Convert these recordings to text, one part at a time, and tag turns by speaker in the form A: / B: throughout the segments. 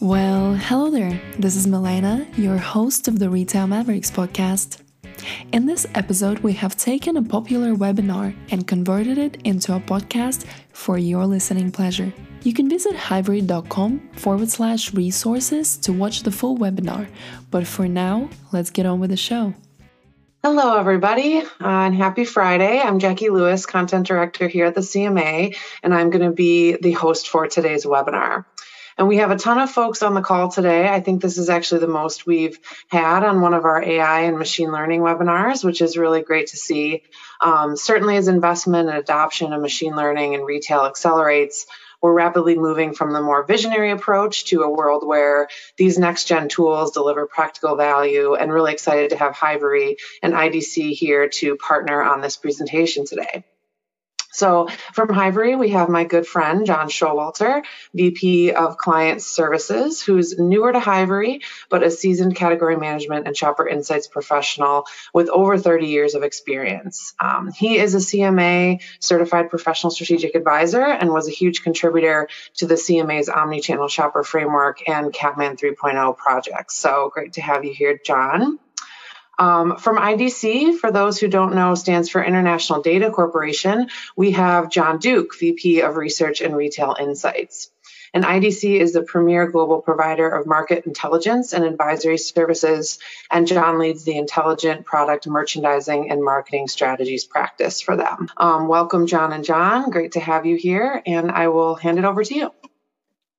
A: Well, hello there. This is Milena, your host of the Retail Mavericks podcast. In this episode, we have taken a popular webinar and converted it into a podcast for your listening pleasure. You can visit hivery.com forward slash resources to watch the full webinar. But for now, let's get on with the show.
B: Hello, everybody, uh, and happy Friday. I'm Jackie Lewis, Content Director here at the CMA, and I'm going to be the host for today's webinar. And we have a ton of folks on the call today. I think this is actually the most we've had on one of our AI and machine learning webinars, which is really great to see. Um, certainly, as investment and adoption of machine learning and retail accelerates, we're rapidly moving from the more visionary approach to a world where these next gen tools deliver practical value and really excited to have Hivery and IDC here to partner on this presentation today. So from Hivery, we have my good friend, John Showalter, VP of Client Services, who's newer to Hivery, but a seasoned category management and shopper insights professional with over 30 years of experience. Um, he is a CMA certified professional strategic advisor and was a huge contributor to the CMA's omni-channel shopper framework and Catman 3.0 projects. So great to have you here, John. Um, from IDC, for those who don't know, stands for International Data Corporation, we have John Duke, VP of Research and Retail Insights. And IDC is the premier global provider of market intelligence and advisory services. And John leads the intelligent product merchandising and marketing strategies practice for them. Um, welcome, John and John. Great to have you here. And I will hand it over to you.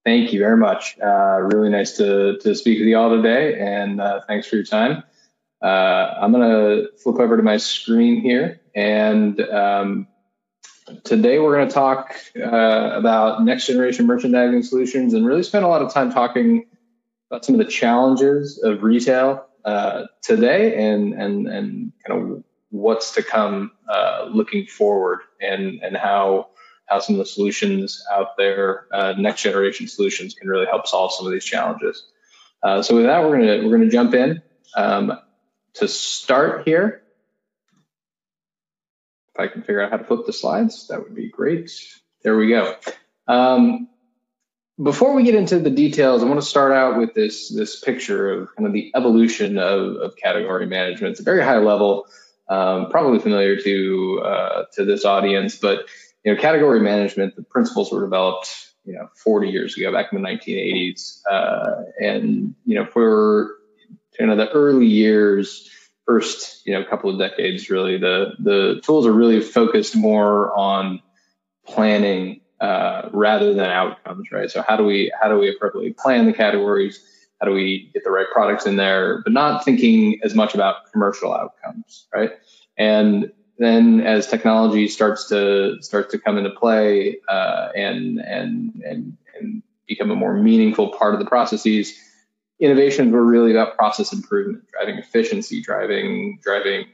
C: Thank you very much. Uh, really nice to, to speak with you all today. And uh, thanks for your time. Uh, I'm going to flip over to my screen here. And um, today we're going to talk uh, about next generation merchandising solutions and really spend a lot of time talking about some of the challenges of retail uh, today and, and, and kind of what's to come uh, looking forward and, and how, how some of the solutions out there, uh, next generation solutions can really help solve some of these challenges. Uh, so with that, we're going to, we're to jump in. Um, to start here, if I can figure out how to flip the slides, that would be great. There we go. Um, before we get into the details, I want to start out with this this picture of kind of the evolution of, of category management. It's a very high level, um, probably familiar to uh, to this audience, but you know, category management, the principles were developed you know 40 years ago, back in the 1980s, uh, and you know for kind of the early years, first you know couple of decades, really the the tools are really focused more on planning uh, rather than outcomes, right? So how do we how do we appropriately plan the categories? How do we get the right products in there, but not thinking as much about commercial outcomes, right? And then as technology starts to starts to come into play uh, and and and and become a more meaningful part of the processes, innovations were really about process improvement, driving efficiency, driving driving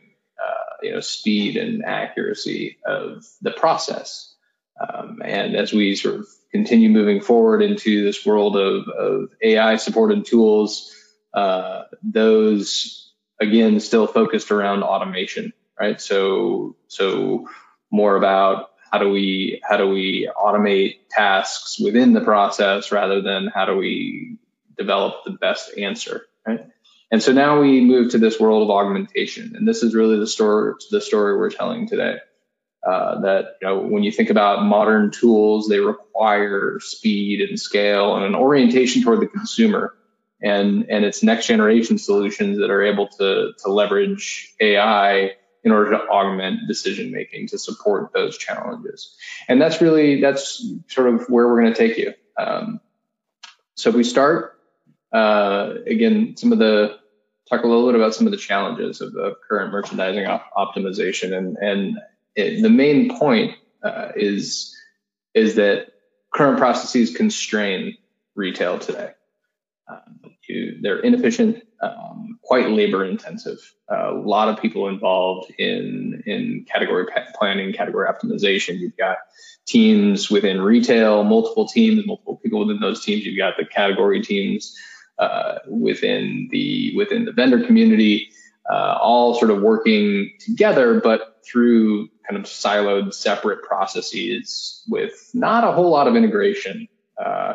C: uh, you know speed and accuracy of the process. Um, and as we sort of continue moving forward into this world of, of AI supported tools, uh, those again still focused around automation, right? So so more about how do we how do we automate tasks within the process rather than how do we develop the best answer, right? And so now we move to this world of augmentation, and this is really the story the story we're telling today. Uh, that you know, when you think about modern tools, they require speed and scale and an orientation toward the consumer, and and it's next generation solutions that are able to to leverage AI in order to augment decision making to support those challenges. And that's really that's sort of where we're going to take you. Um, so we start uh, again, some of the talk a little bit about some of the challenges of, of current merchandising op- optimization, and and it, the main point uh, is is that current processes constrain retail today. Um, you, they're inefficient, um, quite labor intensive. Uh, a lot of people involved in in category planning, category optimization. You've got teams within retail, multiple teams, multiple people within those teams. You've got the category teams uh, within the within the vendor community. uh, all sort of working together, but through kind of siloed, separate processes with not a whole lot of integration uh,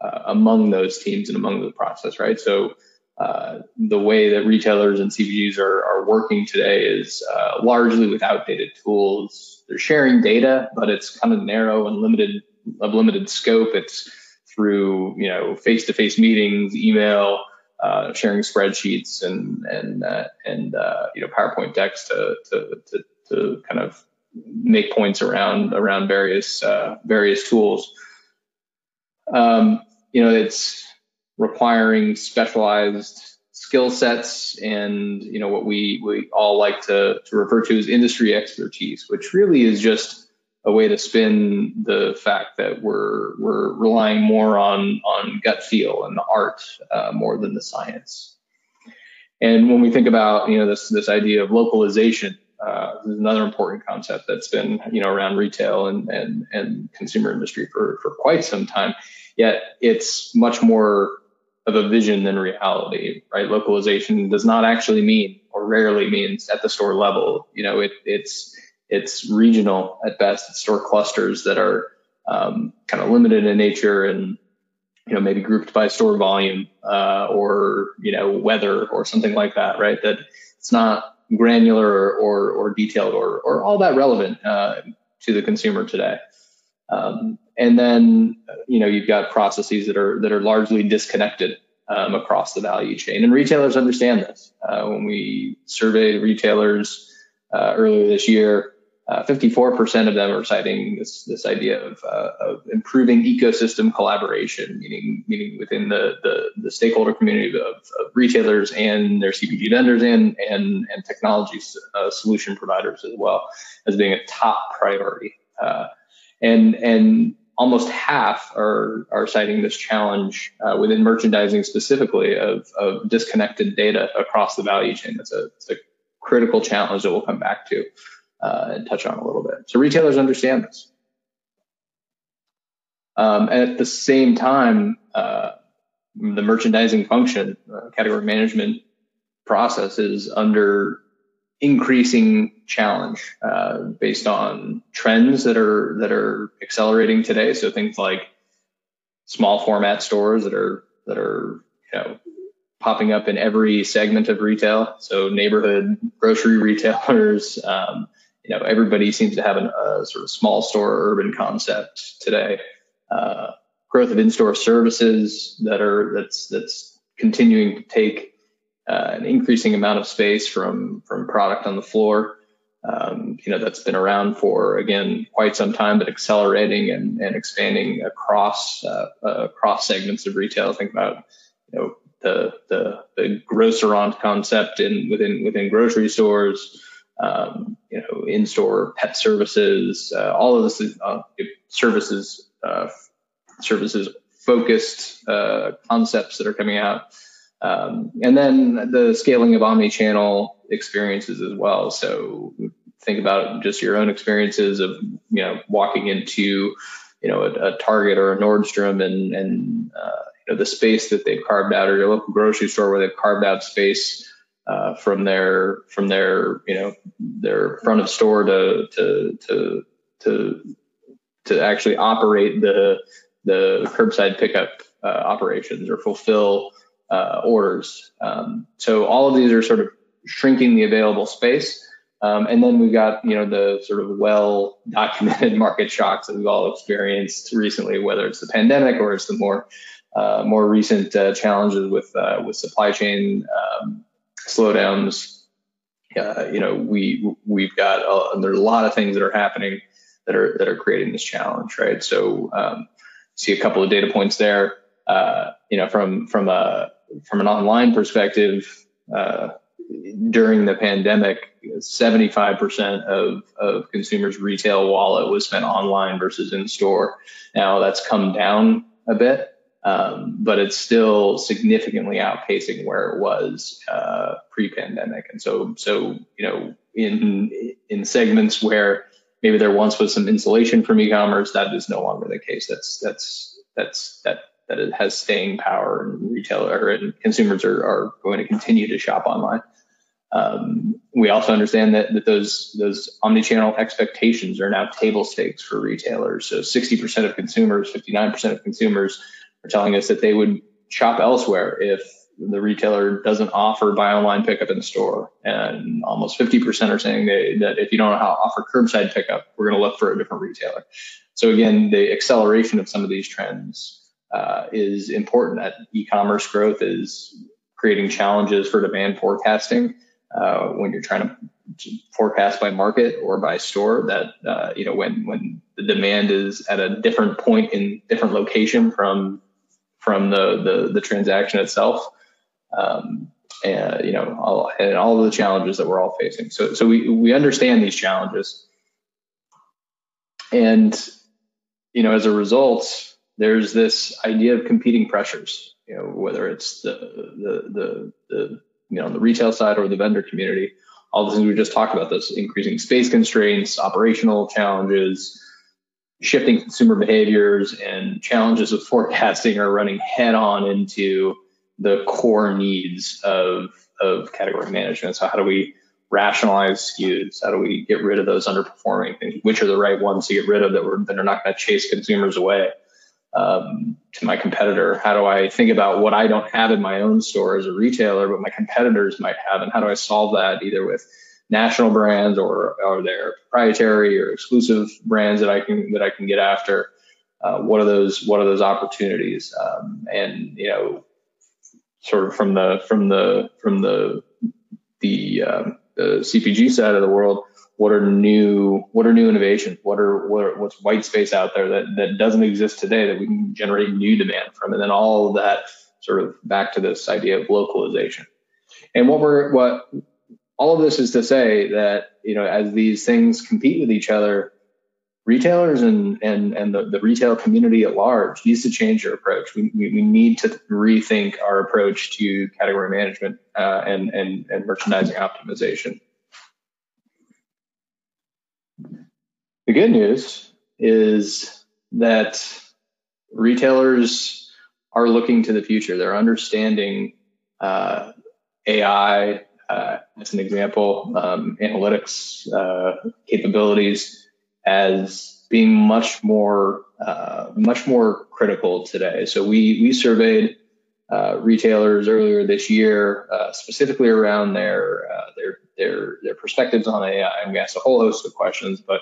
C: uh, among those teams and among the process, right? So uh, the way that retailers and CPGs are, are working today is uh, largely with outdated tools. They're sharing data, but it's kind of narrow and limited of limited scope. It's through you know face-to-face meetings, email, uh, sharing spreadsheets, and and uh, and uh, you know PowerPoint decks to, to to to kind of make points around around various uh, various tools. Um, you know, it's requiring specialized skill sets and you know what we we all like to to refer to as industry expertise, which really is just a way to spin the fact that we're we're relying more on on gut feel and the art uh, more than the science. And when we think about you know this this idea of localization, uh, this is another important concept that's been you know around retail and and and consumer industry for for quite some time. Yet it's much more of a vision than reality, right? Localization does not actually mean, or rarely means, at the store level. You know, it, it's it's regional at best. It's store clusters that are um, kind of limited in nature and you know maybe grouped by store volume uh, or you know weather or something like that, right? That it's not granular or or, detailed or or all that relevant uh, to the consumer today. Um, and then you know you've got processes that are that are largely disconnected um, across the value chain, and retailers understand this. Uh, when we surveyed retailers uh, earlier this year, uh, 54% of them are citing this this idea of, uh, of improving ecosystem collaboration, meaning meaning within the the, the stakeholder community of, of, retailers and their CPG vendors and and and technology uh, solution providers as well as being a top priority. Uh, and and almost half are are citing this challenge uh, within merchandising specifically of of disconnected data across the value chain. That's a, a critical challenge that we'll come back to uh, and touch on a little bit. So retailers understand this. Um, at the same time, uh, the merchandising function, uh, category management process is under increasing challenge uh, based on trends that are that are accelerating today. So things like small format stores that are that are you know popping up in every segment of retail. So neighborhood grocery retailers, um, you know, everybody seems to have an, a sort of small store urban concept today. Uh, growth of in-store services that are that's that's continuing to take uh, an increasing amount of space from from product on the floor. Um, you know that's been around for again quite some time, but accelerating and, and expanding across uh, uh across segments of retail. Think about you know the the, the grocerant concept in within within grocery stores um, you know, in-store pet services, uh, all of this uh, services, uh, services focused uh, concepts that are coming out. Um, and then the scaling of omni-channel experiences as well. So think about just your own experiences of, you know, walking into, you know, a, a Target or a Nordstrom and, and uh, you know, the space that they've carved out or your local grocery store where they've carved out space uh, from their from their you know their front of store to to to to to actually operate the the curbside pickup uh, operations or fulfill uh, orders. Um, so all of these are sort of shrinking the available space. Um, and then we've got you know the sort of well documented market shocks that we've all experienced recently, whether it's the pandemic or it's the more uh, more recent uh, challenges with uh, with supply chain um, slowdowns. Uh, you know, we we've got a, there's a lot of things that are happening that are that are creating this challenge, right? So, um, see a couple of data points there. Uh, you know, from from a from an online perspective, uh, during the pandemic, 75% of, of consumers' retail wallet was spent online versus in store. Now that's come down a bit, um, but it's still significantly outpacing where it was uh, pre-pandemic. And so, so you know, in in segments where maybe there once was some insulation from e-commerce, that is no longer the case. That's that's that's that that it has staying power, and retailer and consumers are are going to continue to shop online. Um, we also understand that, that those those omni-channel expectations are now table stakes for retailers. So 60% of consumers, 59% of consumers are telling us that they would shop elsewhere if the retailer doesn't offer buy online pickup in the store. And almost 50% are saying they, that if you don't offer curbside pickup, we're going to look for a different retailer. So again, the acceleration of some of these trends uh, is important. That e-commerce growth is creating challenges for demand forecasting uh, when you're trying to forecast by market or by store. That uh, you know when when the demand is at a different point in different location from from the the, the transaction itself. Um, and you know all, and all of the challenges that we're all facing. So so we we understand these challenges, and you know as a result, there's this idea of competing pressures. You know whether it's the the the, the you know on the retail side or the vendor community. All the things we just talked about, those increasing space constraints, operational challenges, shifting consumer behaviors, and challenges of forecasting are running head on into the core needs of of category management. So how do we rationalize SKUs? How do we get rid of those underperforming things? Which are the right ones to get rid of that, that are not going to chase consumers away um, to my competitor? How do I think about what I don't have in my own store as a retailer, but my competitors might have, and how do I solve that either with national brands or are there proprietary or exclusive brands that I can that I can get after? Uh, what are those what are those opportunities? Um, and you know, sort of from the from the from the the, um, the CPG side of the world, what are new what are new innovations? What are, what are what's white space out there that that doesn't exist today that we can generate new demand from? And then all of that sort of back to this idea of localization. And what we're what all of this is to say that you know as these things compete with each other, retailers and and and the, the retail community at large needs to change their approach. We, we, we need to rethink our approach to category management uh, and, and and merchandising optimization. The good news is that retailers are looking to the future. They're understanding uh, AI uh, as an example, um, analytics uh, capabilities as being much more uh, much more critical today. So we we surveyed uh, retailers earlier this year, uh, specifically around their uh, their their their perspectives on AI, and we asked a whole host of questions, but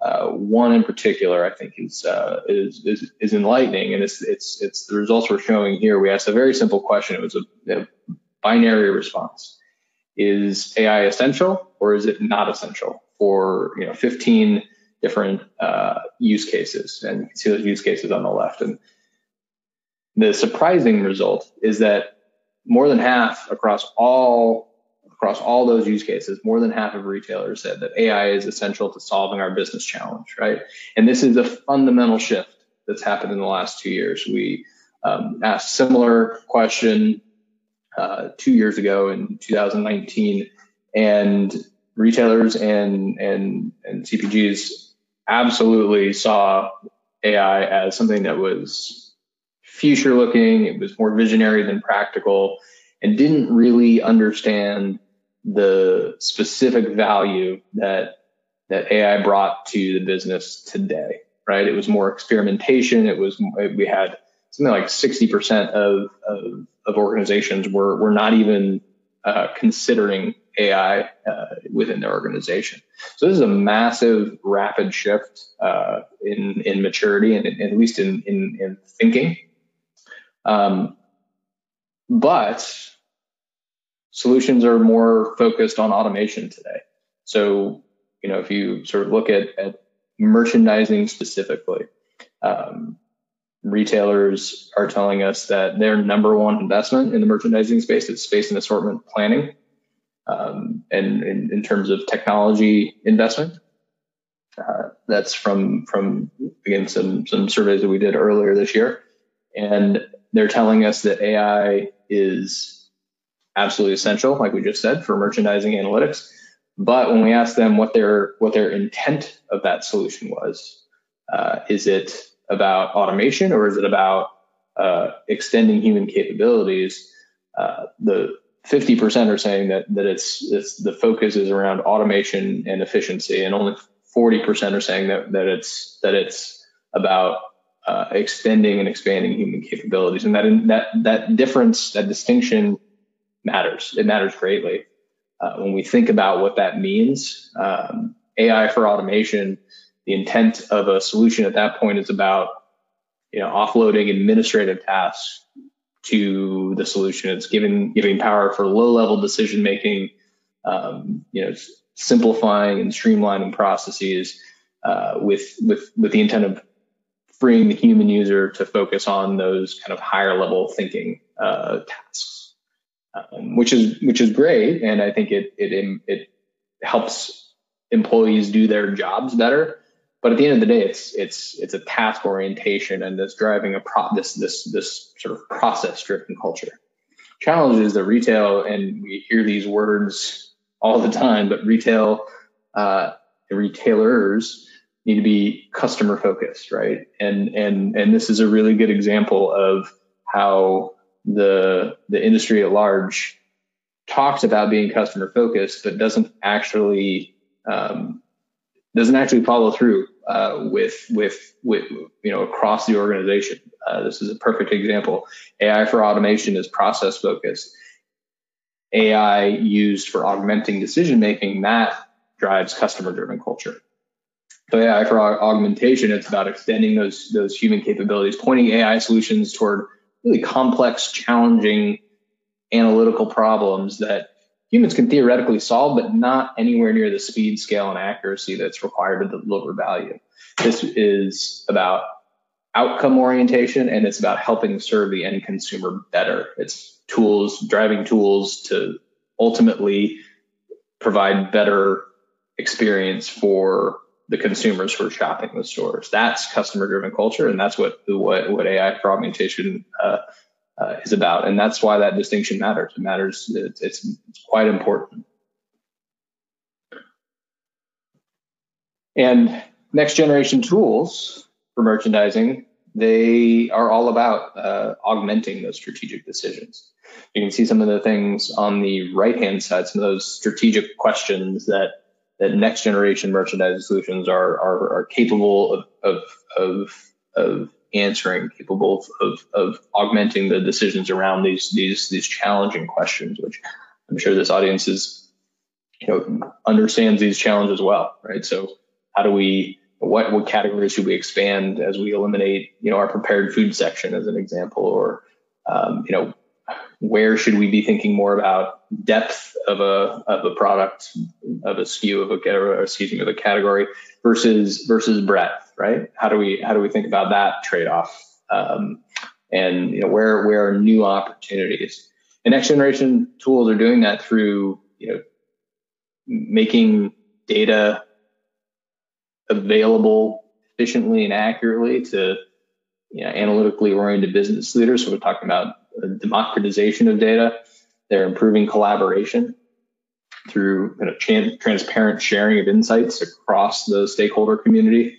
C: uh, one in particular I think is, uh, is, is is enlightening, and it's it's it's the results we're showing here. We asked a very simple question. It was a, a binary response: Is AI essential or is it not essential? For you know 15 different uh, use cases, and you can see those use cases on the left. And the surprising result is that more than half across all across all those use cases, more than half of retailers said that AI is essential to solving our business challenge, right? And this is a fundamental shift that's happened in the last two years. We um, asked similar question uh, two years ago in 2019, and retailers and and and CPGs absolutely saw AI as something that was future looking, it was more visionary than practical, and didn't really understand the specific value that that AI brought to the business today. Right? It was more experimentation. It was we had something like 60% of, of, of organizations were were not even uh, considering AI uh, within their organization. So this is a massive, rapid shift uh, in in maturity and, and at least in in, in thinking. Um, but solutions are more focused on automation today. So you know, if you sort of look at, at merchandising specifically, um, retailers are telling us that their number one investment in the merchandising space is space and assortment planning um, and in, in, terms of technology investment. Uh, that's from from again some some surveys that we did earlier this year, and they're telling us that AI is absolutely essential, like we just said, for merchandising analytics. But when we ask them what their what their intent of that solution was, uh, is it about automation or is it about uh, extending human capabilities? Uh, the 50% are saying that that it's it's the focus is around automation and efficiency, and only 40% are saying that that it's that it's about uh, extending and expanding human capabilities, and that that that difference, that distinction matters. It matters greatly uh, when we think about what that means. Um, AI for automation, the intent of a solution at that point is about you know offloading administrative tasks to the solution. It's giving giving power for low level decision making, um, you know, simplifying and streamlining processes uh, with with with the intent of freeing the human user to focus on those kind of higher level thinking uh, tasks, um, which is which is great, and I think it it it helps employees do their jobs better. But at the end of the day, it's it's it's a task orientation and it's driving a pro this this this sort of process driven culture. Challenge is that retail, and we hear these words all the time, but retail uh, retailers need to be customer focused, right? And and and this is a really good example of how the the industry at large talks about being customer focused, but doesn't actually um, doesn't actually follow through uh, with with with you know across the organization. Uh, this is a perfect example. AI for automation is process focused. AI used for augmenting decision making that drives customer driven culture. So AI for augmentation, it's about extending those those human capabilities, pointing AI solutions toward really complex, challenging analytical problems that humans can theoretically solve, but not anywhere near the speed, scale, and accuracy that's required to deliver value. This is about outcome orientation and it's about helping serve the end consumer better. It's tools, driving tools to ultimately provide better experience for the consumers who are shopping the stores. That's customer driven culture, and that's what what, what AI for augmentation uh, uh, is about, and that's why that distinction matters. It matters. It's, it's, quite important. And next generation tools for merchandising, they are all about uh, augmenting those strategic decisions. You can see some of the things on the right hand side, some of those strategic questions that that next generation merchandising solutions are are, are capable of, of of of answering, capable of, of augmenting the decisions around these these these challenging questions, which I'm sure this audience is, you know, understands these challenges well, right? So how do we what what categories should we expand as we eliminate, you know, our prepared food section as an example, or um, you know, where should we be thinking more about depth of a of a product, of a SKU of a excuse me, of a category versus versus breadth, right? How do we how do we think about that trade off? Um, and you know where where are new opportunities? And next generation tools are doing that through you know making data available efficiently and accurately to you know, analytically oriented business leaders. So we're talking about democratization of data. They're improving collaboration through kind of transparent sharing of insights across the stakeholder community,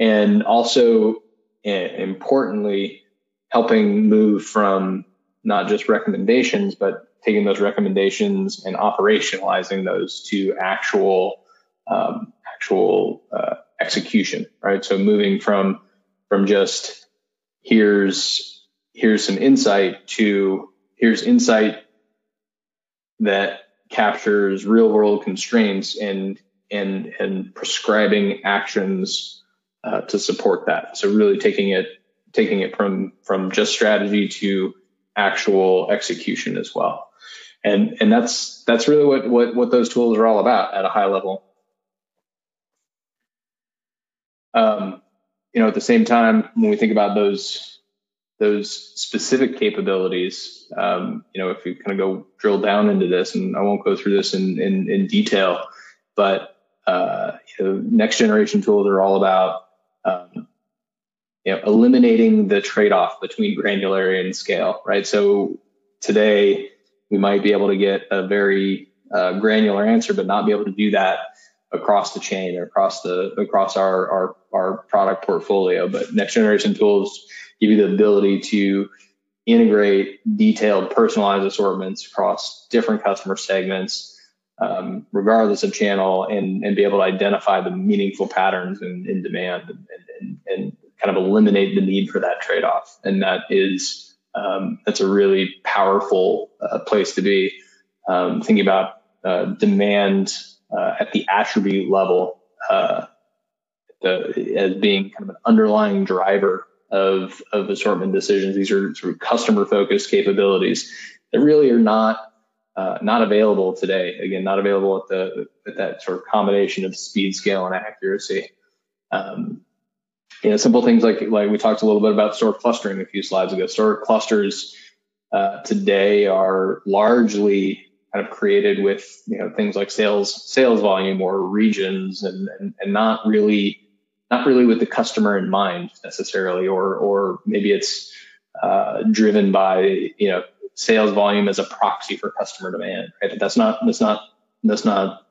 C: and also eh, importantly, helping move from not just recommendations, but taking those recommendations and operationalizing those to actual um, actual uh, execution, right? So moving from from just here's here's some insight to here's insight that captures real world constraints and and and prescribing actions uh, to support that. So really taking it taking it from from just strategy to actual execution as well. And and that's that's really what what what those tools are all about at a high level. Um, you know, at the same time, when we think about those those specific capabilities, um, you know, if you kind of go drill down into this, and I won't go through this in in, in detail, but uh, you know, next generation tools are all about um, you know eliminating the trade off between granularity and scale, right? So today we might be able to get a very uh, granular answer, but not be able to do that across the chain or across the across our our, our product portfolio. But next generation tools give you the ability to integrate detailed, personalized assortments across different customer segments, um, regardless of channel, and, and be able to identify the meaningful patterns in, in demand and, and, and kind of eliminate the need for that trade off. And that is um, that's a really powerful uh, place to be. Um, thinking about uh, demand uh, at the attribute level uh, the, as being kind of an underlying driver of, of assortment decisions. These are sort of customer focused capabilities that really are not uh, not available today. Again, not available at the at that sort of combination of speed, scale, and accuracy. Um, you know, simple things like like we talked a little bit about store clustering a few slides ago. Store clusters uh, today are largely kind of created with you know things like sales sales volume or regions and, and, and not really not really with the customer in mind necessarily or or maybe it's uh, driven by you know sales volume as a proxy for customer demand right that's not that's not that's not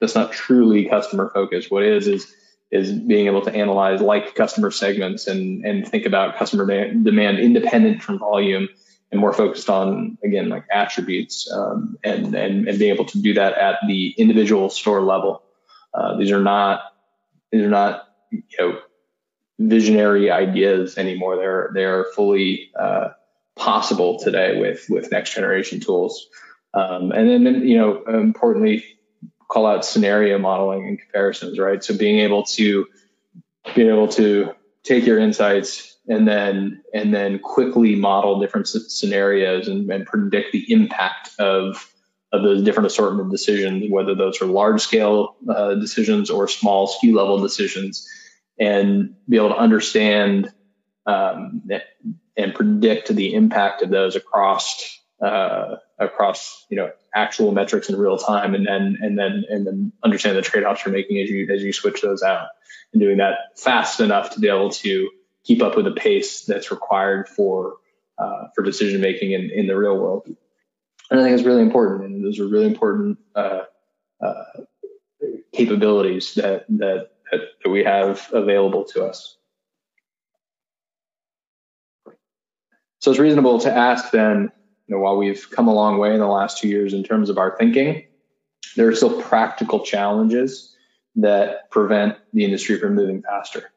C: that's not truly customer focused what is is is being able to analyze like customer segments and and think about customer demand independent from volume and more focused on again like attributes um, and, and and being able to do that at the individual store level. Uh, these are not these are not you know visionary ideas anymore. They're they're fully uh, possible today with with next generation tools. Um, and then you know importantly call out scenario modeling and comparisons, right? So being able to being able to take your insights and then and then quickly model different scenarios and, and predict the impact of of those different assortment decisions, whether those are large scale uh, decisions or small SKU level decisions, and be able to understand um, and predict the impact of those across uh, across you know actual metrics in real time, and then and then and then understand the trade offs you're making as you as you switch those out, and doing that fast enough to be able to keep up with the pace that's required for uh, for decision making in, in the real world. And I think it's really important, and those are really important uh, uh, capabilities that, that that we have available to us. So it's reasonable to ask then, you know, while we've come a long way in the last two years in terms of our thinking, there are still practical challenges that prevent the industry from moving faster.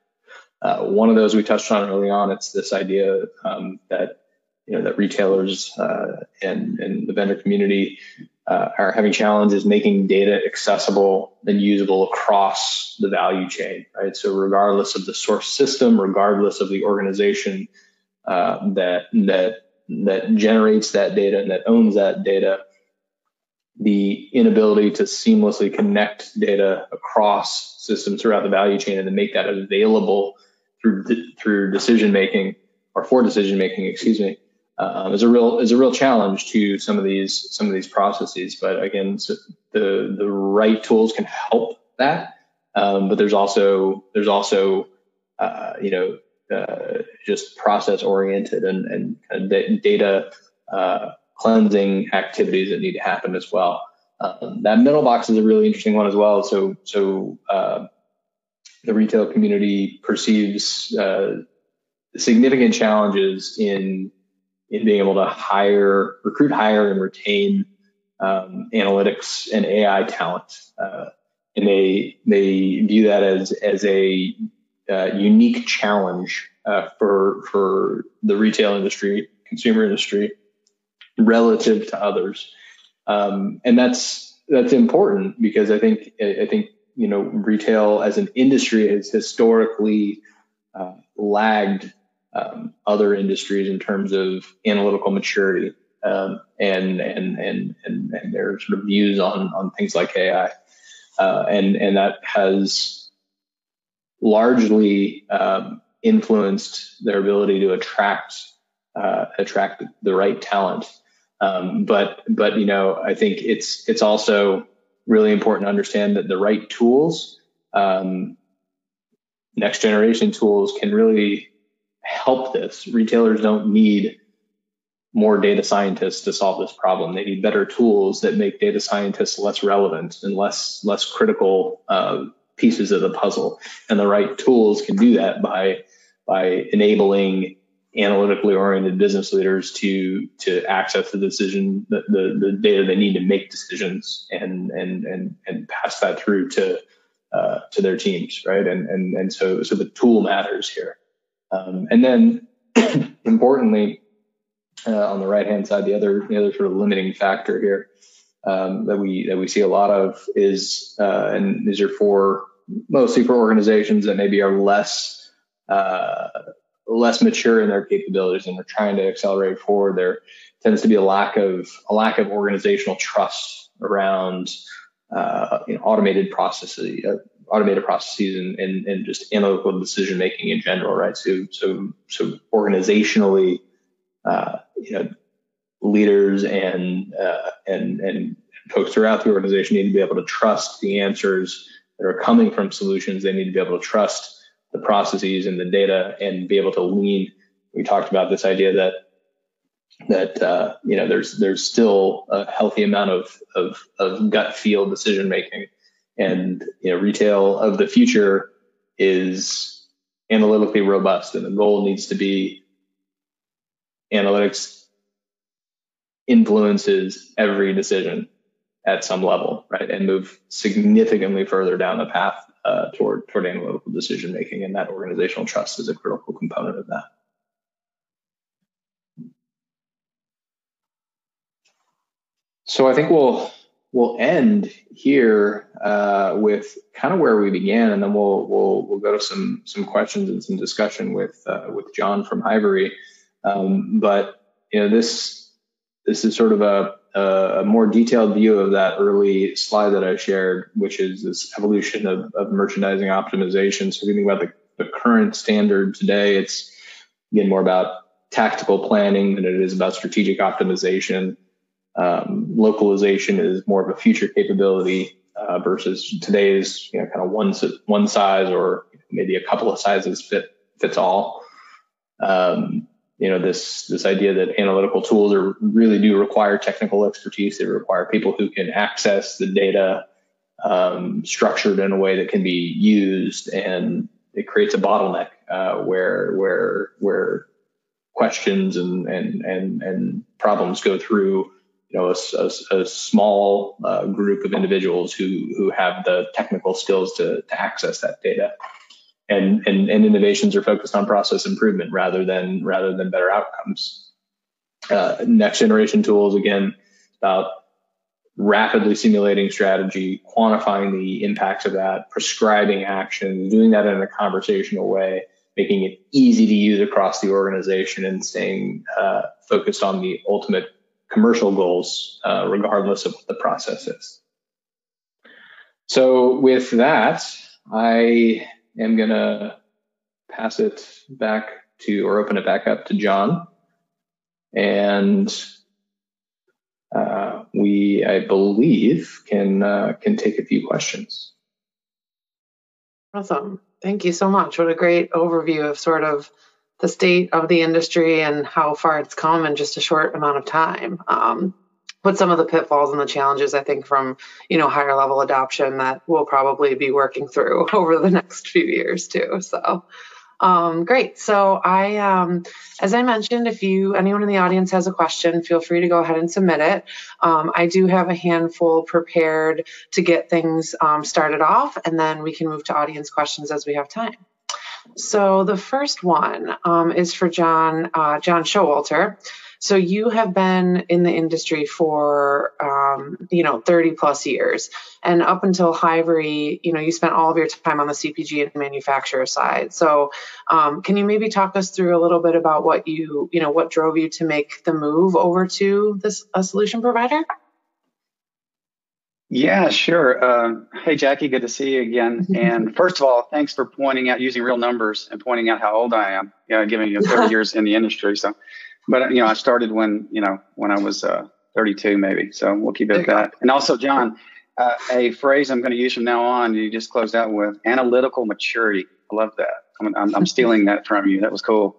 C: Uh, one of those we touched on early on. It's this idea um, that you know that retailers uh, and and the vendor community uh, are having challenges making data accessible and usable across the value chain. Right. So regardless of the source system, regardless of the organization uh, that that that generates that data and that owns that data, the inability to seamlessly connect data across systems throughout the value chain and to make that available through through decision making or for decision making, excuse me, um, is a real is a real challenge to some of these some of these processes. But again, so the the right tools can help that. Um, but there's also there's also uh, you know uh, just process oriented and and data uh, cleansing activities that need to happen as well. Um, that middle box is a really interesting one as well. So so uh, the retail community perceives uh, significant challenges in in being able to hire, recruit, hire, and retain um, analytics and AI talent, uh, and they they view that as as a uh, unique challenge uh, for for the retail industry, consumer industry, relative to others, um, and that's that's important because I think I think you know, retail as an industry has historically uh, lagged um, other industries in terms of analytical maturity um, and, and, and and and their sort of views on on things like AI, uh, and and that has largely um, influenced their ability to attract uh, attract the right talent. Um, but but you know, I think it's it's also really important to understand that the right tools, um, next generation tools, can really help this. Retailers don't need more data scientists to solve this problem. They need better tools that make data scientists less relevant and less less critical uh, pieces of the puzzle. And the right tools can do that by by enabling analytically oriented business leaders to to access the decision the, the, the data they need to make decisions and and and and pass that through to uh, to their teams right and and and so so the tool matters here um, and then importantly uh, on the right hand side the other the other sort of limiting factor here um, that we that we see a lot of is uh, and these are for mostly for organizations that maybe are less uh, less mature in their capabilities and are trying to accelerate forward, there tends to be a lack of a lack of organizational trust around uh, you know, automated processes, uh, automated processes, and, and, and just analytical decision making in general, right? So so so organizationally, uh, you know, leaders and uh, and and folks throughout the organization need to be able to trust the answers that are coming from solutions. They need to be able to trust the processes and the data and be able to lean. We talked about this idea that that uh, you know there's there's still a healthy amount of of, of gut feel decision making, and you know retail of the future is analytically robust, and the goal needs to be analytics influences every decision at some level, right, and move significantly further down the path uh, toward toward analytical decision making, and that organizational trust is a critical component of that. So I think we'll we'll end here uh, with kind of where we began, and then we'll we'll we'll go to some some questions and some discussion with uh, with John from Hivery. Um, but you know this this is sort of a a more detailed view of that early slide that I shared, which is this evolution of, of merchandising optimization. So if you think about the, the current standard today, it's again more about tactical planning than it is about strategic optimization. Um, localization is more of a future capability uh, versus today's you know kind of one one size or maybe a couple of sizes fit fits all. Um, you know this this idea that analytical tools are really do require technical expertise. They require people who can access the data um, structured in a way that can be used, and it creates a bottleneck uh, where where where questions and and and and problems go through you know a, a, a small uh, group of individuals who who have the technical skills to to access that data and, and, and innovations are focused on process improvement rather than rather than better outcomes. Uh, next generation tools again about rapidly simulating strategy, quantifying the impacts of that, prescribing actions, doing that in a conversational way, making it easy to use across the organization, and staying uh, focused on the ultimate commercial goals, uh, regardless of what the process is. So, with that, I am going to pass it back to or open it back up to John. And uh, we, I believe, can uh, can take a few questions.
B: Awesome. Thank you so much. What a great overview of sort of the state of the industry and how far it's come in just a short amount of time. Um, but some of the pitfalls and the challenges I think from you know higher level adoption that we'll probably be working through over the next few years too. So um, great. So I, um, as I mentioned, if you anyone in the audience has a question, feel free to go ahead and submit it. Um, I do have a handful prepared to get things um, started off, and then we can move to audience questions as we have time. So the first one um, is for John uh, John Showalter. So you have been in the industry for, um, you know, 30 plus years. And up until Hivery, you know, you spent all of your time on the CPG and manufacturer side. So um, can you maybe talk us through a little bit about what you, you know, what drove you to make the move over to this a solution provider?
D: Yeah, sure. Uh, hey, Jackie, good to see you again. And first of all, thanks for pointing out using real numbers and pointing out how old I am. Yeah, giving you 30 years in the industry. So but you know, I started when you know when I was uh, 32, maybe. So we'll keep it at that. And also, John, uh, a phrase I'm going to use from now on. You just closed out with analytical maturity. I love that. I'm, I'm, I'm stealing that from you. That was cool.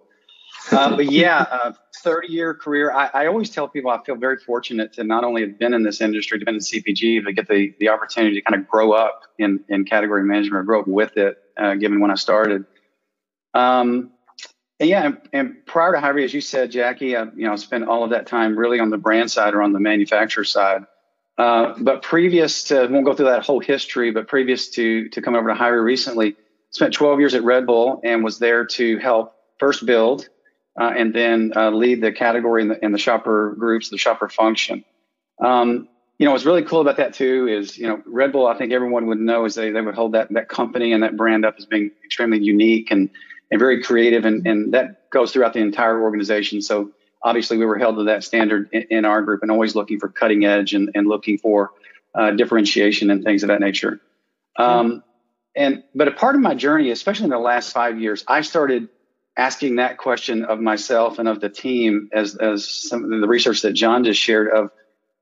D: Uh, but yeah, uh, 30 year career. I, I, always tell people I feel very fortunate to not only have been in this industry, to been in CPG, but get the, the opportunity to kind of grow up in, in category management grow up with it, uh, given when I started. Um, and yeah, and, and, prior to Hivery, as you said, Jackie, I, you know, spent all of that time really on the brand side or on the manufacturer side. Uh, but previous to, won't go through that whole history, but previous to to come over to Hivery recently, spent 12 years at Red Bull and was there to help first build uh, and then uh, lead the category in the, the shopper groups, the shopper function. Um, you know, what's really cool about that too is, you know, Red Bull, I think everyone would know is they, they would hold that, that company and that brand up as being extremely unique and, and very creative. And, and that goes throughout the entire organization. So obviously we were held to that standard in, in our group and always looking for cutting edge and, and looking for uh, differentiation and things of that nature. Um, and, but a part of my journey, especially in the last five years, I started asking that question of myself and of the team as, as some of the research that John just shared of,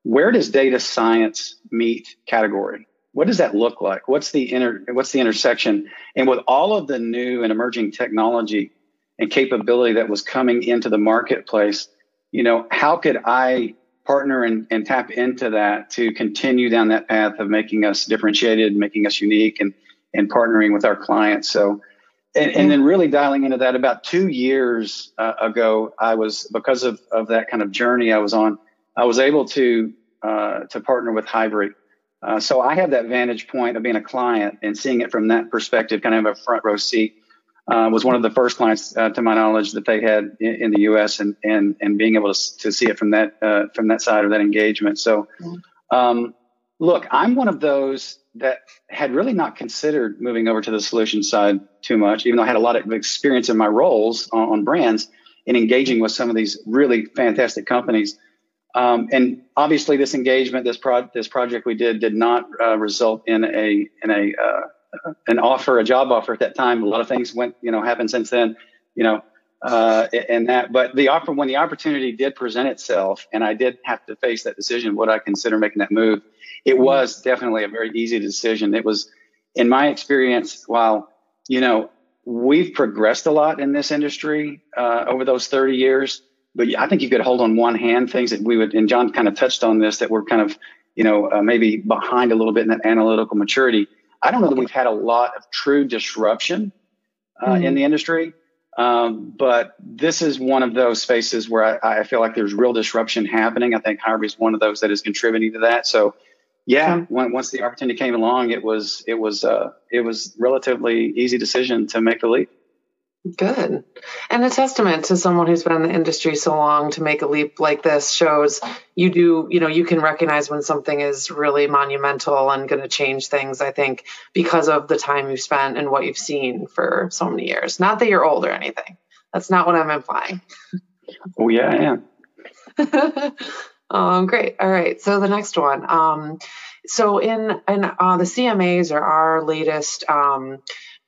D: where does data science meet category? What does that look like? What's the inter, what's the intersection? And with all of the new and emerging technology and capability that was coming into the marketplace, you know, how could I partner and, and tap into that to continue down that path of making us differentiated, making us unique and, and partnering with our clients. So, and, and then really dialing into that about two years uh, ago, I was, because of, of that kind of journey I was on, I was able to uh, to partner with Hivery. Uh, so I have that vantage point of being a client and seeing it from that perspective, kind of a front row seat. Uh, was one of the first clients, uh, to my knowledge, that they had in, in, the U.S. and and and being able to, to see it from that uh, from that side of that engagement. So, um, look, I'm one of those that had really not considered moving over to the solution side too much, even though I had a lot of experience in my roles on, on brands and engaging with some of these really fantastic companies. Um, and obviously, this engagement, this pro- this project we did, did not uh, result in a in a uh, an offer, a job offer at that time. A lot of things went, you know, happened since then, you know, uh, and that. But the offer, when the opportunity did present itself, and I did have to face that decision, would I consider making that move? It was definitely a very easy decision. It was, in my experience, while you know we've progressed a lot in this industry uh, over those 30 years but I think you could hold on one hand things that we would, and John kind of touched on this, that we're kind of, you know, uh, maybe behind a little bit in that analytical maturity. I don't know that we've had a lot of true disruption uh, mm-hmm. in the industry, um, but this is one of those spaces where I, I, feel like there's real disruption happening. I think Hivery is one of those that is contributing to that. So, yeah, when, once the opportunity came along, it was it was uh, it was relatively easy decision to make the leap.
B: Good. And a testament to someone who's been in the industry so long to make a leap like this shows you do, you know, you can recognize when something is really monumental and going to change things, I think, because of the time you've spent and what you've seen for so many years. Not that you're old or anything. That's not what I'm implying.
D: Oh, yeah, I
B: am. um, great. All right. So the next one. Um, so in, in uh, the CMAs are our latest um,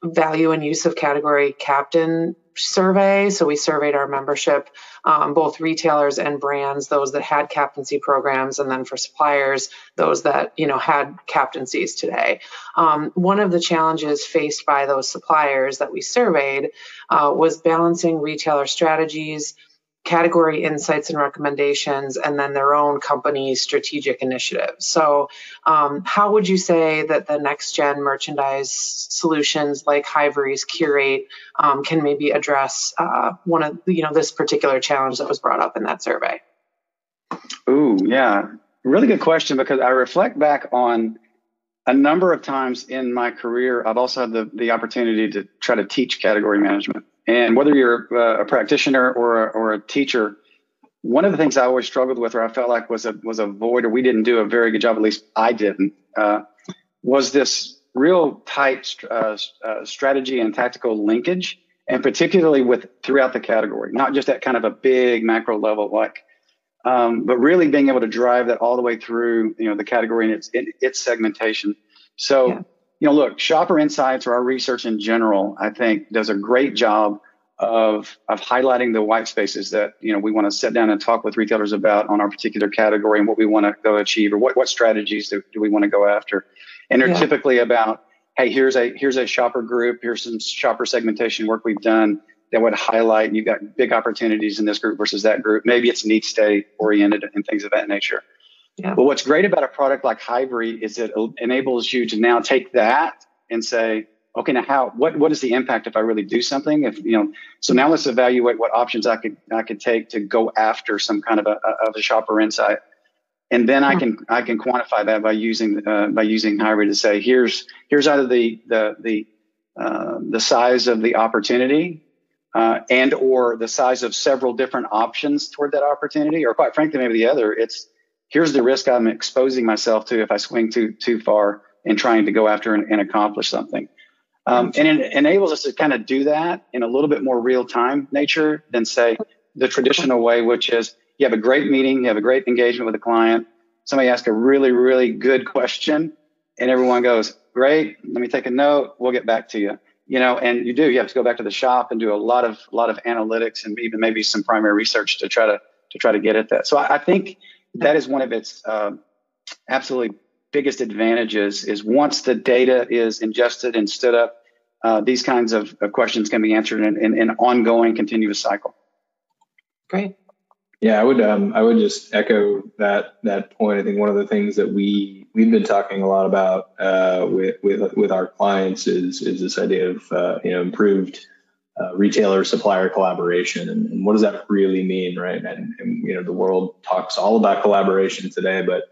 B: value and use of category captain survey. So we surveyed our membership, um, both retailers and brands, those that had captaincy programs, and then for suppliers, those that you know had captaincies today. Um, one of the challenges faced by those suppliers that we surveyed uh, was balancing retailer strategies category insights and recommendations, and then their own company strategic initiatives. So, um, how would you say that the next gen merchandise solutions like Hivery's Curate um, can maybe address uh, one of you know this particular challenge that was brought up in that survey?
D: Ooh, yeah, really good question because I reflect back on a number of times in my career. I've also had the the opportunity to try to teach category management. And whether you're uh, a practitioner or a, or a teacher, one of the things I always struggled with, or I felt like was a was a void, or we didn't do a very good job, at least I didn't, uh, was this real tight uh, uh, strategy and tactical linkage, and particularly with throughout the category, not just at kind of a big macro level, like, um, but really being able to drive that all the way through, you know, the category and its its segmentation. So. Yeah you know, look, Shopper Insights or our research in general, I think does a great job of of highlighting the white spaces that you know we want to sit down and talk with retailers about on our particular category and what we want to go achieve or what what strategies do, do we want to go after. And they're yeah. typically about, hey, here's a here's a shopper group, here's some shopper segmentation work we've done that would highlight you've got big opportunities in this group versus that group. Maybe it's need state oriented and things of that nature. Yeah. But what's great about a product like Hivery is it enables you to now take that and say, okay, now how, what, what is the impact if I really do something? If, you know, so now let's evaluate what options I could, I could take to go after some kind of a, of a shopper insight. And then I can, I can quantify that by using, uh, by using Hivery to say, here's, here's either the, the, the, uh, the size of the opportunity, uh, and or the size of several different options toward that opportunity, or quite frankly, maybe the other. It's here's the risk I'm exposing myself to if I swing too too far in trying to go after and, and accomplish something. Um, and it enables us to kind of do that in a little bit more real time nature than say the traditional way, which is you have a great meeting, you have a great engagement with a client, somebody asks a really, really good question, and everyone goes, Great, let me take a note, we'll get back to you. You know, and you do, you have to go back to the shop and do a lot of a lot of analytics and even maybe some primary research to try to to try to get at that. So I, I think that is one of its uh, absolutely biggest advantages is once the data is ingested and stood up, uh, these kinds of, of, questions can be answered in, in, in, an ongoing continuous cycle.
B: Great.
C: Yeah, I would um, I would just echo that that point. I think one of the things that we we've been talking a lot about uh, with with with our clients is is this idea of uh, you know improved uh, retailer supplier collaboration and, and, what does that really mean, right? And, and you know the world talks all about collaboration today, but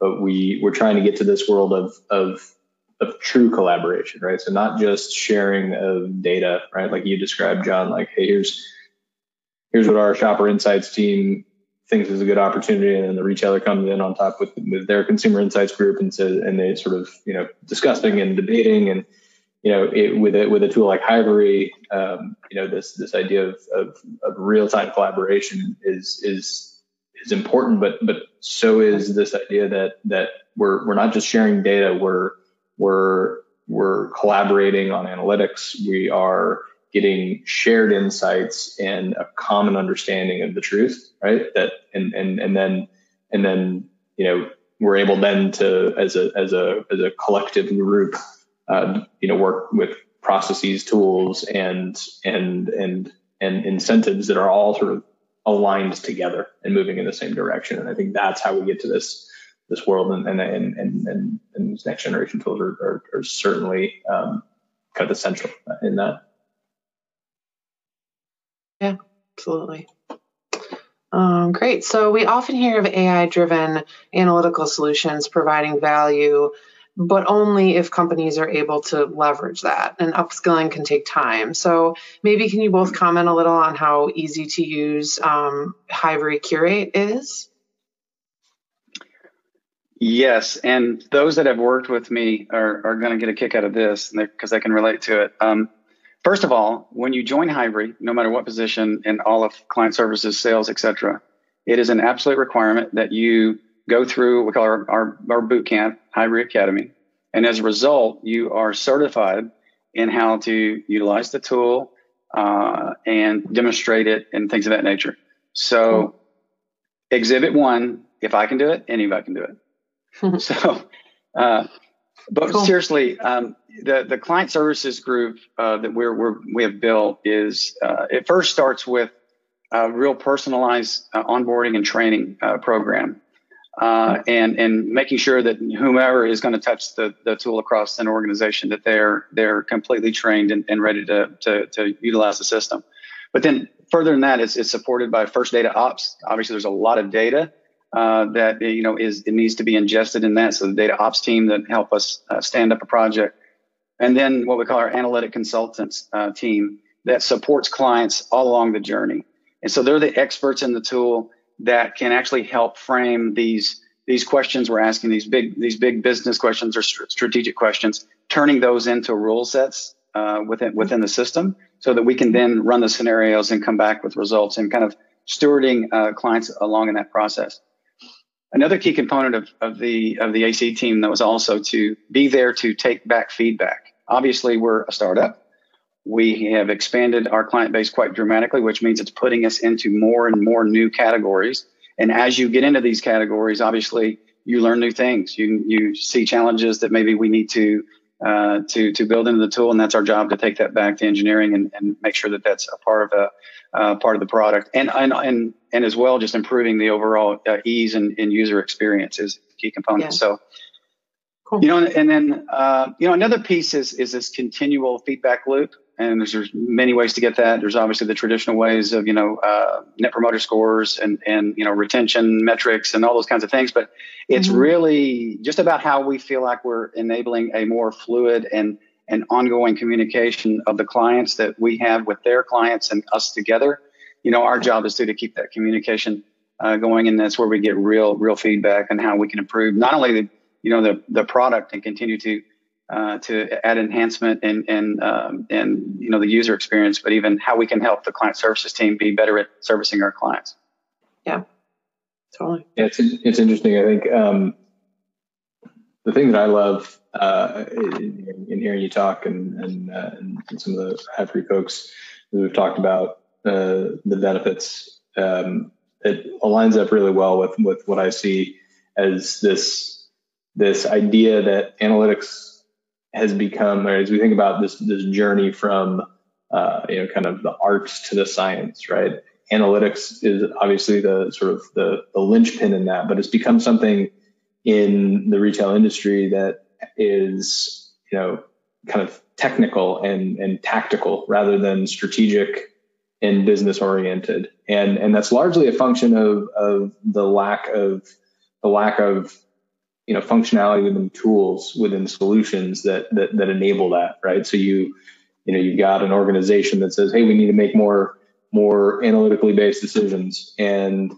C: but we we're trying to get to this world of of of true collaboration, right? So not just sharing of data, right? Like you described, John. Like, hey, here's here's what our shopper insights team thinks is a good opportunity, and then the retailer comes in on top with, with their consumer insights group and says, and they sort of you know discussing and debating and you know, it, with a with a tool like Hivery, um, you know, this this idea of, of, of real time collaboration is is is important, but but so is this idea that that we're we're not just sharing data, we're we're we're collaborating on analytics. We are getting shared insights and a common understanding of the truth, right? That and and and then and then you know we're able then to as a as a as a collective group, uh, you know, work with processes, tools, and and and and incentives that are all sort of aligned together and moving in the same direction. And I think that's how we get to this this world. And and and and, and, these next generation tools are are, are certainly um, kind of essential in that.
B: Yeah, absolutely. Um, great. So we often hear of AI driven analytical solutions providing value but only if companies are able to leverage that. And upskilling can take time. So maybe can you both comment a little on how easy to use um, Hivery Curate is?
D: Yes, and those that have worked with me are, are going to get a kick out of this because they can relate to it. Um, first of all, when you join Hivery, no matter what position in all of client services, sales, etc., it is an absolute requirement that you go through we call our, our, our boot camp, Hivery Academy. And as a result, you are certified in how to utilize the tool uh, and demonstrate it and things of that nature. So, cool. exhibit one, if I can do it, anybody can do it. so, uh, but cool. seriously, um, the the client services group uh, that we're, we're we have built is uh, it first starts with a real personalized uh, onboarding and training uh, program uh, and and making sure that whomever is going to touch the, the tool across an organization that they're they're completely trained and, and ready to, to, to utilize the system. But then further than that, it's, it's supported by First Data Ops. Obviously, there's a lot of data uh, that you know is it needs to be ingested in that. So the data ops team that help us uh, stand up a project, and then what we call our analytic consultants uh, team that supports clients all along the journey. And so they're the experts in the tool that can actually help frame these these questions we're asking these big these big business questions or st- strategic questions turning those into rule sets uh, within within the system so that we can then run the scenarios and come back with results and kind of stewarding uh, clients along in that process. Another key component of, of the of the ac team that was also to be there to take back feedback. Obviously we're a startup we have expanded our client base quite dramatically, which means it's putting us into more and more new categories. And as you get into these categories, obviously you learn new things. You you see challenges that maybe we need to uh, to to build into the tool, and that's our job to take that back to engineering and, and make sure that that's a part of the uh, part of the product, and and and and as well, just improving the overall uh, ease and, and, user experience is a key component. Yeah. So Cool. You know, and then uh, you know another piece is is this continual feedback loop, and there's, there's many ways to get that. There's obviously the traditional ways of you know uh, net promoter scores and and you know retention metrics and all those kinds of things, but it's mm-hmm. really just about how we feel like we're enabling a more fluid and and ongoing communication of the clients that we have with their clients and us together. You know, our job is to, to keep that communication uh, going, and that's where we get real real feedback on how we can improve not only the you know the the product and continue to uh, to add enhancement and and um, and you know the user experience, but even how we can help the client services team be better at servicing our clients.
B: Yeah, totally.
C: Yeah, it's it's interesting. I think um, the thing that I love uh, in, in, hearing you talk and and, uh, and some of the Hivery folks that we've talked about uh, the benefits, um, it aligns up really well with with what I see as this this idea that analytics has become, as we think about this this journey from uh, you know kind of the arts to the science, right? Analytics is obviously the sort of the, the linchpin in that, but it's become something in the retail industry that is you know kind of technical and and tactical rather than strategic and business oriented and and that's largely a function of of the lack of the lack of you know functionality within tools within solutions that that that enable that right? So you you know you've got an organization that says hey we need to make more more analytically based decisions and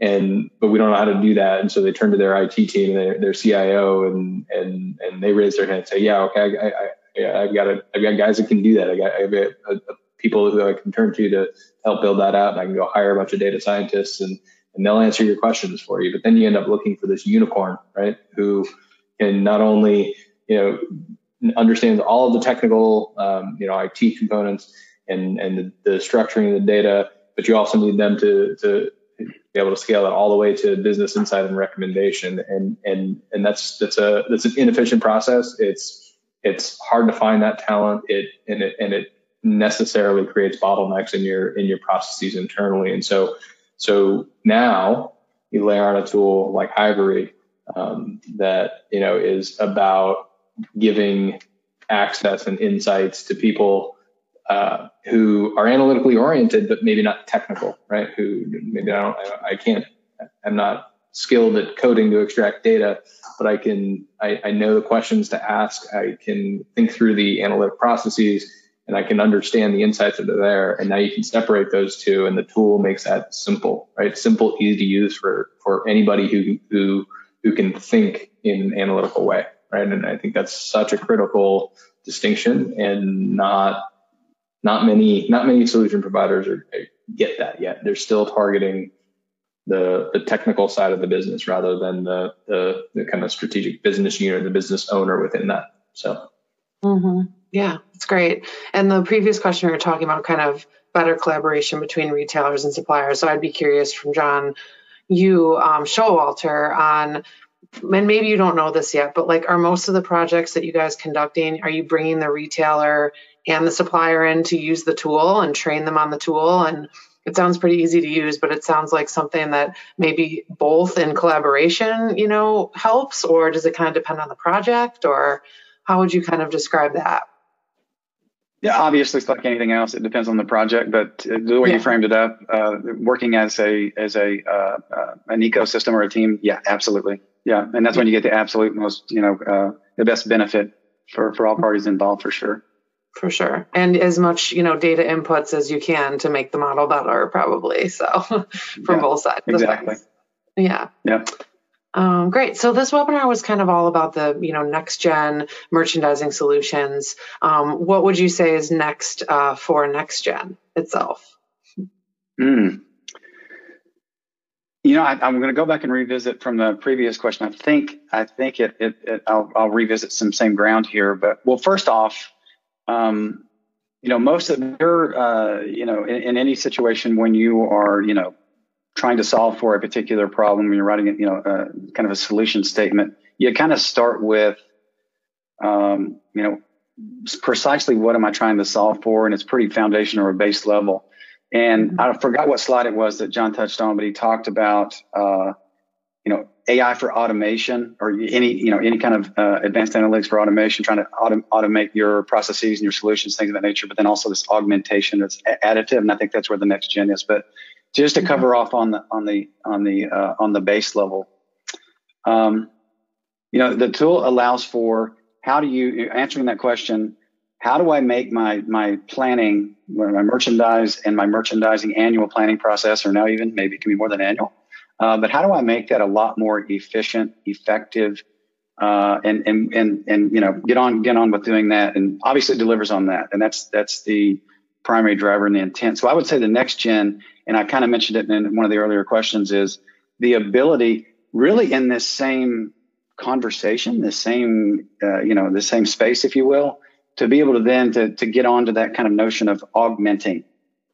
C: and but we don't know how to do that. And so they turn to their IT team their, their CIO and and and they raise their hand and say yeah okay I, I, yeah, I've got a, I've got guys that can do that. I got, I've got a, a people who I can turn to to help build that out and I can go hire a bunch of data scientists and and they'll answer your questions for you. But then you end up looking for this unicorn, right? Who can not only, you know, understands all of the technical, um, you know, IT components and, and the, the structuring of the data, but you also need them to, to be able to scale it all the way to business insight and recommendation. And, and, and that's, that's a, that's an inefficient process. It's, it's hard to find that talent. It, and it, and it necessarily creates bottlenecks in your, in your processes internally. And so, so now you layer on a tool like Hivery um, that you know is about giving access and insights to people uh, who are analytically oriented, but maybe not technical, right? Who maybe I don't, I can't, I'm not skilled at coding to extract data, but I can, I, I know the questions to ask. I can think through the analytic processes and I can understand the insights that are there. And now you can separate those two, and the tool makes that simple, right? Simple, easy to use for for anybody who who who can think in an analytical way, right? And I think that's such a critical distinction, and not not many not many solution providers are, get that yet. They're still targeting the the technical side of the business rather than the the, the kind of strategic business unit, the business owner within that. So.
B: Mm-hmm. Yeah, it's great. And the previous question we were talking about kind of better collaboration between retailers and suppliers. So I'd be curious from John, you, um, Showalter, on, and maybe you don't know this yet, but like, are most of the projects that you guys conducting, are you bringing the retailer and the supplier in to use the tool and train them on the tool? And it sounds pretty easy to use, but it sounds like something that maybe both in collaboration, you know, helps, or does it kind of depend on the project, or how would you kind of describe that?
D: Yeah, obviously, it's like anything else. It depends on the project, but the way yeah. you framed it up, uh, working as a as a uh, uh, an ecosystem or a team, yeah, absolutely, yeah, and that's when you get the absolute most, you know, uh, the best benefit for for all parties involved, for sure.
B: For sure, and as much you know data inputs as you can to make the model better, probably. So, from yeah, both sides.
D: Exactly.
B: Yeah.
D: Yeah.
B: Um, great. So this webinar was kind of all about the, you know, next gen merchandising solutions. Um, what would you say is next uh, for next gen itself?
D: Mm. You know, I, am going to go back and revisit from the previous question. I think, I think it, it, it I'll, I'll, revisit some same ground here. But well, first off, um, you know, most of your, uh, you know, in, in any situation when you are, you know, trying to solve for a particular problem when you're writing, it, you know, uh, kind of a solution statement, you kind of start with, um, you know, precisely what am I trying to solve for, and it's pretty foundational or base level. And mm-hmm. I forgot what slide it was that John touched on, but he talked about uh, you know, AI for automation or any, you know, any kind of uh, advanced analytics for automation, trying to autom- automate your processes and your solutions, things of that nature. But then also this augmentation that's additive, and I think that's where the next gen is. But just to cover off on the on the on the uh, on the base level, um, you know, the tool allows for how do you answering that question? How do I make my my planning, my merchandise and my merchandising annual planning process, or now even maybe it can be more than annual? Uh, but how do I make that a lot more efficient, effective, uh, and and and and you know get on get on with doing that? And obviously it delivers on that, and that's that's the primary driver and the intent. So I would say the next gen, and I kind of mentioned it in one of the earlier questions, is the ability really in this same conversation, the same uh, you know the same space, if you will, to be able to then to to get onto that kind of notion of augmenting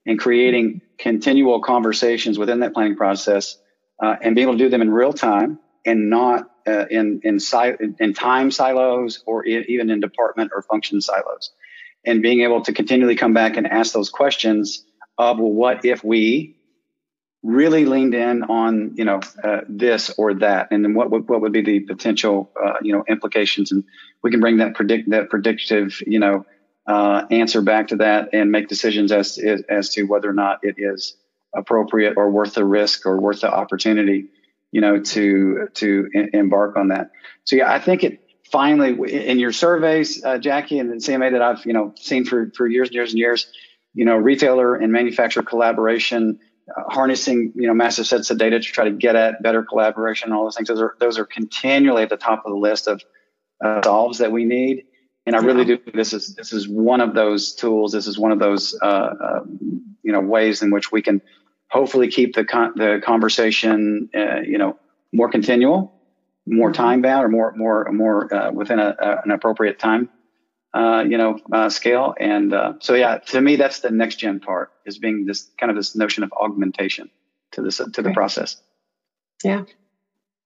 D: and creating continual conversations within that planning process uh, and be able to do them in real time and not uh, in in, si- in time silos or even in department or function silos, and being able to continually come back and ask those questions of well, what if we really leaned in on you know uh, this or that, and then what would, what would be the potential uh, you know implications, and we can bring that predict that predictive you know uh, answer back to that and make decisions as as to whether or not it is appropriate or worth the risk or worth the opportunity, you know, to to embark on that. So yeah, I think it finally in your surveys, uh, Jackie, and the CMA that I've you know seen for for years and years and years, you know, retailer and manufacturer collaboration, uh, harnessing you know massive sets of data to try to get at better collaboration, all those things. Those are those are continually at the top of the list of uh, solves that we need. And I really do. This is this is one of those tools. This is one of those uh, uh, you know ways in which we can hopefully keep the con- the conversation uh, you know more continual, more mm-hmm. time bound, or more more more uh, within a, a, an appropriate time uh, you know uh, scale. And uh, so yeah, to me that's the next gen part is being this kind of this notion of augmentation to this to the process.
B: Yeah.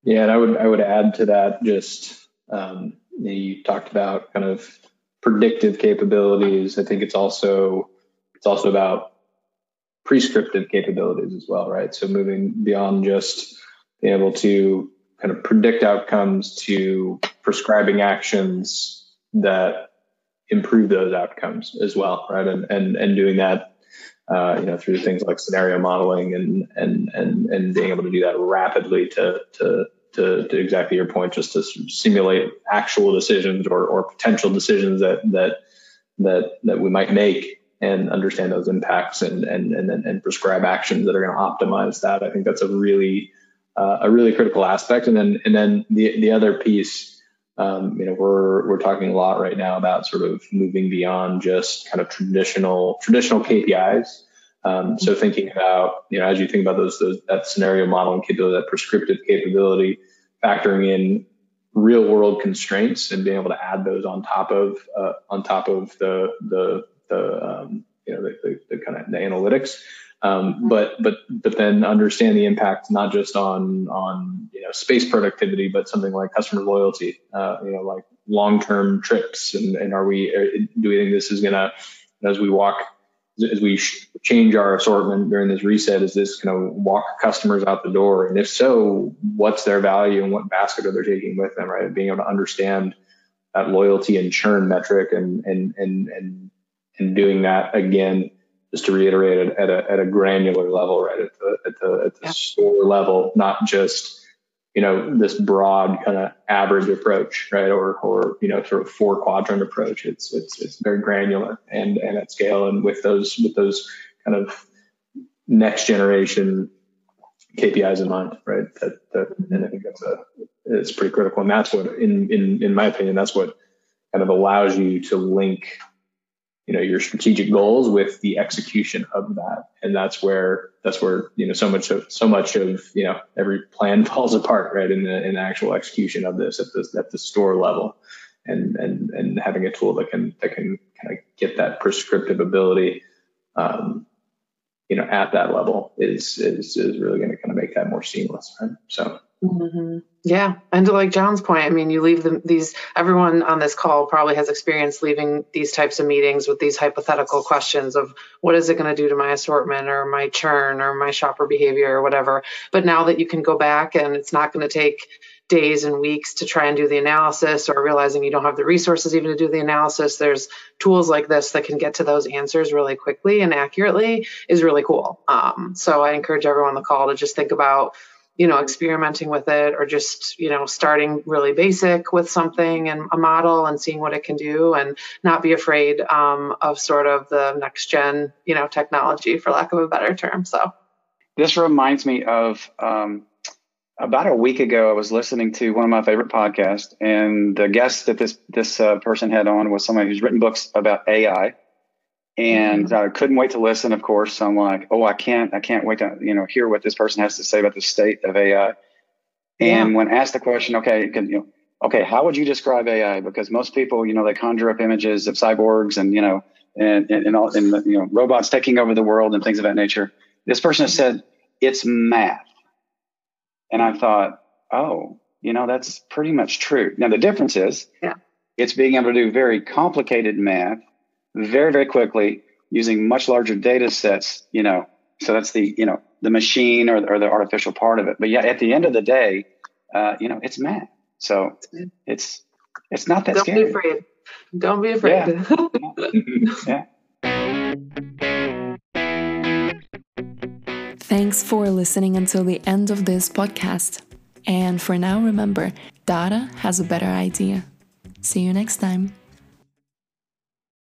C: Yeah, and I would I would add to that just um, you talked about kind of predictive capabilities. I think it's also it's also about prescriptive capabilities as well, right? So moving beyond just being able to kind of predict outcomes to prescribing actions that improve those outcomes as well, right? And and and doing that, uh, you know, through things like scenario modeling and and and and being able to do that rapidly to to to, to exactly your point, just to simulate actual decisions or or potential decisions that that that that we might make and understand those impacts and and and, and prescribe actions that are going to optimize that. I think that's a really uh, a really critical aspect. And then and then the the other piece, um, you know, we're we're talking a lot right now about sort of moving beyond just kind of traditional traditional KPIs. Um, so thinking about you know as you think about those, those that scenario modeling capability, that prescriptive capability, factoring in real world constraints and being able to add those on top of uh, on top of the the the um, you know the, the, the, kind of the analytics. Um, but but but then understand the impact not just on on you know space productivity, but something like customer loyalty. Uh, you know, like long term trips, and, and are we do we think this is gonna as we walk as we change our assortment during this reset, is this going to walk customers out the door? And if so, what's their value and what basket are they taking with them? Right, being able to understand that loyalty and churn metric and and and and and doing that again, just to reiterate it at a, at a granular level, right at the at the, at the yeah. store level, not just you know this broad kind of average approach, right, or or you know sort of four quadrant approach. It's it's it's very granular and and at scale, and with those with those kind of next generation KPIs in mind, right? That, that and I think that's a it's pretty critical, and that's what, in in in my opinion, that's what kind of allows you to link you know your strategic goals with the execution of that. And that's where that's where you know so much of so much of you know every plan falls apart right in the in the actual execution of this at the at the store level. And and and having a tool that can that can kind of get that prescriptive ability um, you know at that level is is is really going to kind of make that more seamless right? So.
B: Mm-hmm. Yeah, and to like John's point, I mean, you leave them these. Everyone on this call probably has experience leaving these types of meetings with these hypothetical questions of what is it going to do to my assortment or my churn or my shopper behavior or whatever. But now that you can go back and it's not going to take days and weeks to try and do the analysis or realizing you don't have the resources even to do the analysis there's tools like this that can get to those answers really quickly and accurately is really cool um, so i encourage everyone on the call to just think about you know, experimenting with it or just, you know, starting really basic with something and a model and seeing what it can do and not be afraid um, of sort of the next gen, you know, technology for lack of a better term. So
D: this reminds me of um, about a week ago, I was listening to one of my favorite podcasts, and the guest that this this uh, person had on was somebody who's written books about AI and mm-hmm. I uh, couldn't wait to listen. Of course, so I'm like, oh, I can't, I can't wait to you know hear what this person has to say about the state of AI. And yeah. when asked the question, okay, can, you know, okay, how would you describe AI? Because most people, you know, they conjure up images of cyborgs and you know, and and, and all, and you know, robots taking over the world and things of that nature. This person has said it's math, and I thought, oh, you know, that's pretty much true. Now the difference is, yeah. it's being able to do very complicated math very, very quickly using much larger data sets, you know, so that's the, you know, the machine or, or the artificial part of it. But yeah, at the end of the day, uh, you know, it's math. So it's, it's not that
B: Don't
D: scary.
B: be afraid. Don't be afraid.
D: Yeah. yeah.
A: Thanks for listening until the end of this podcast. And for now, remember, data has a better idea. See you next time.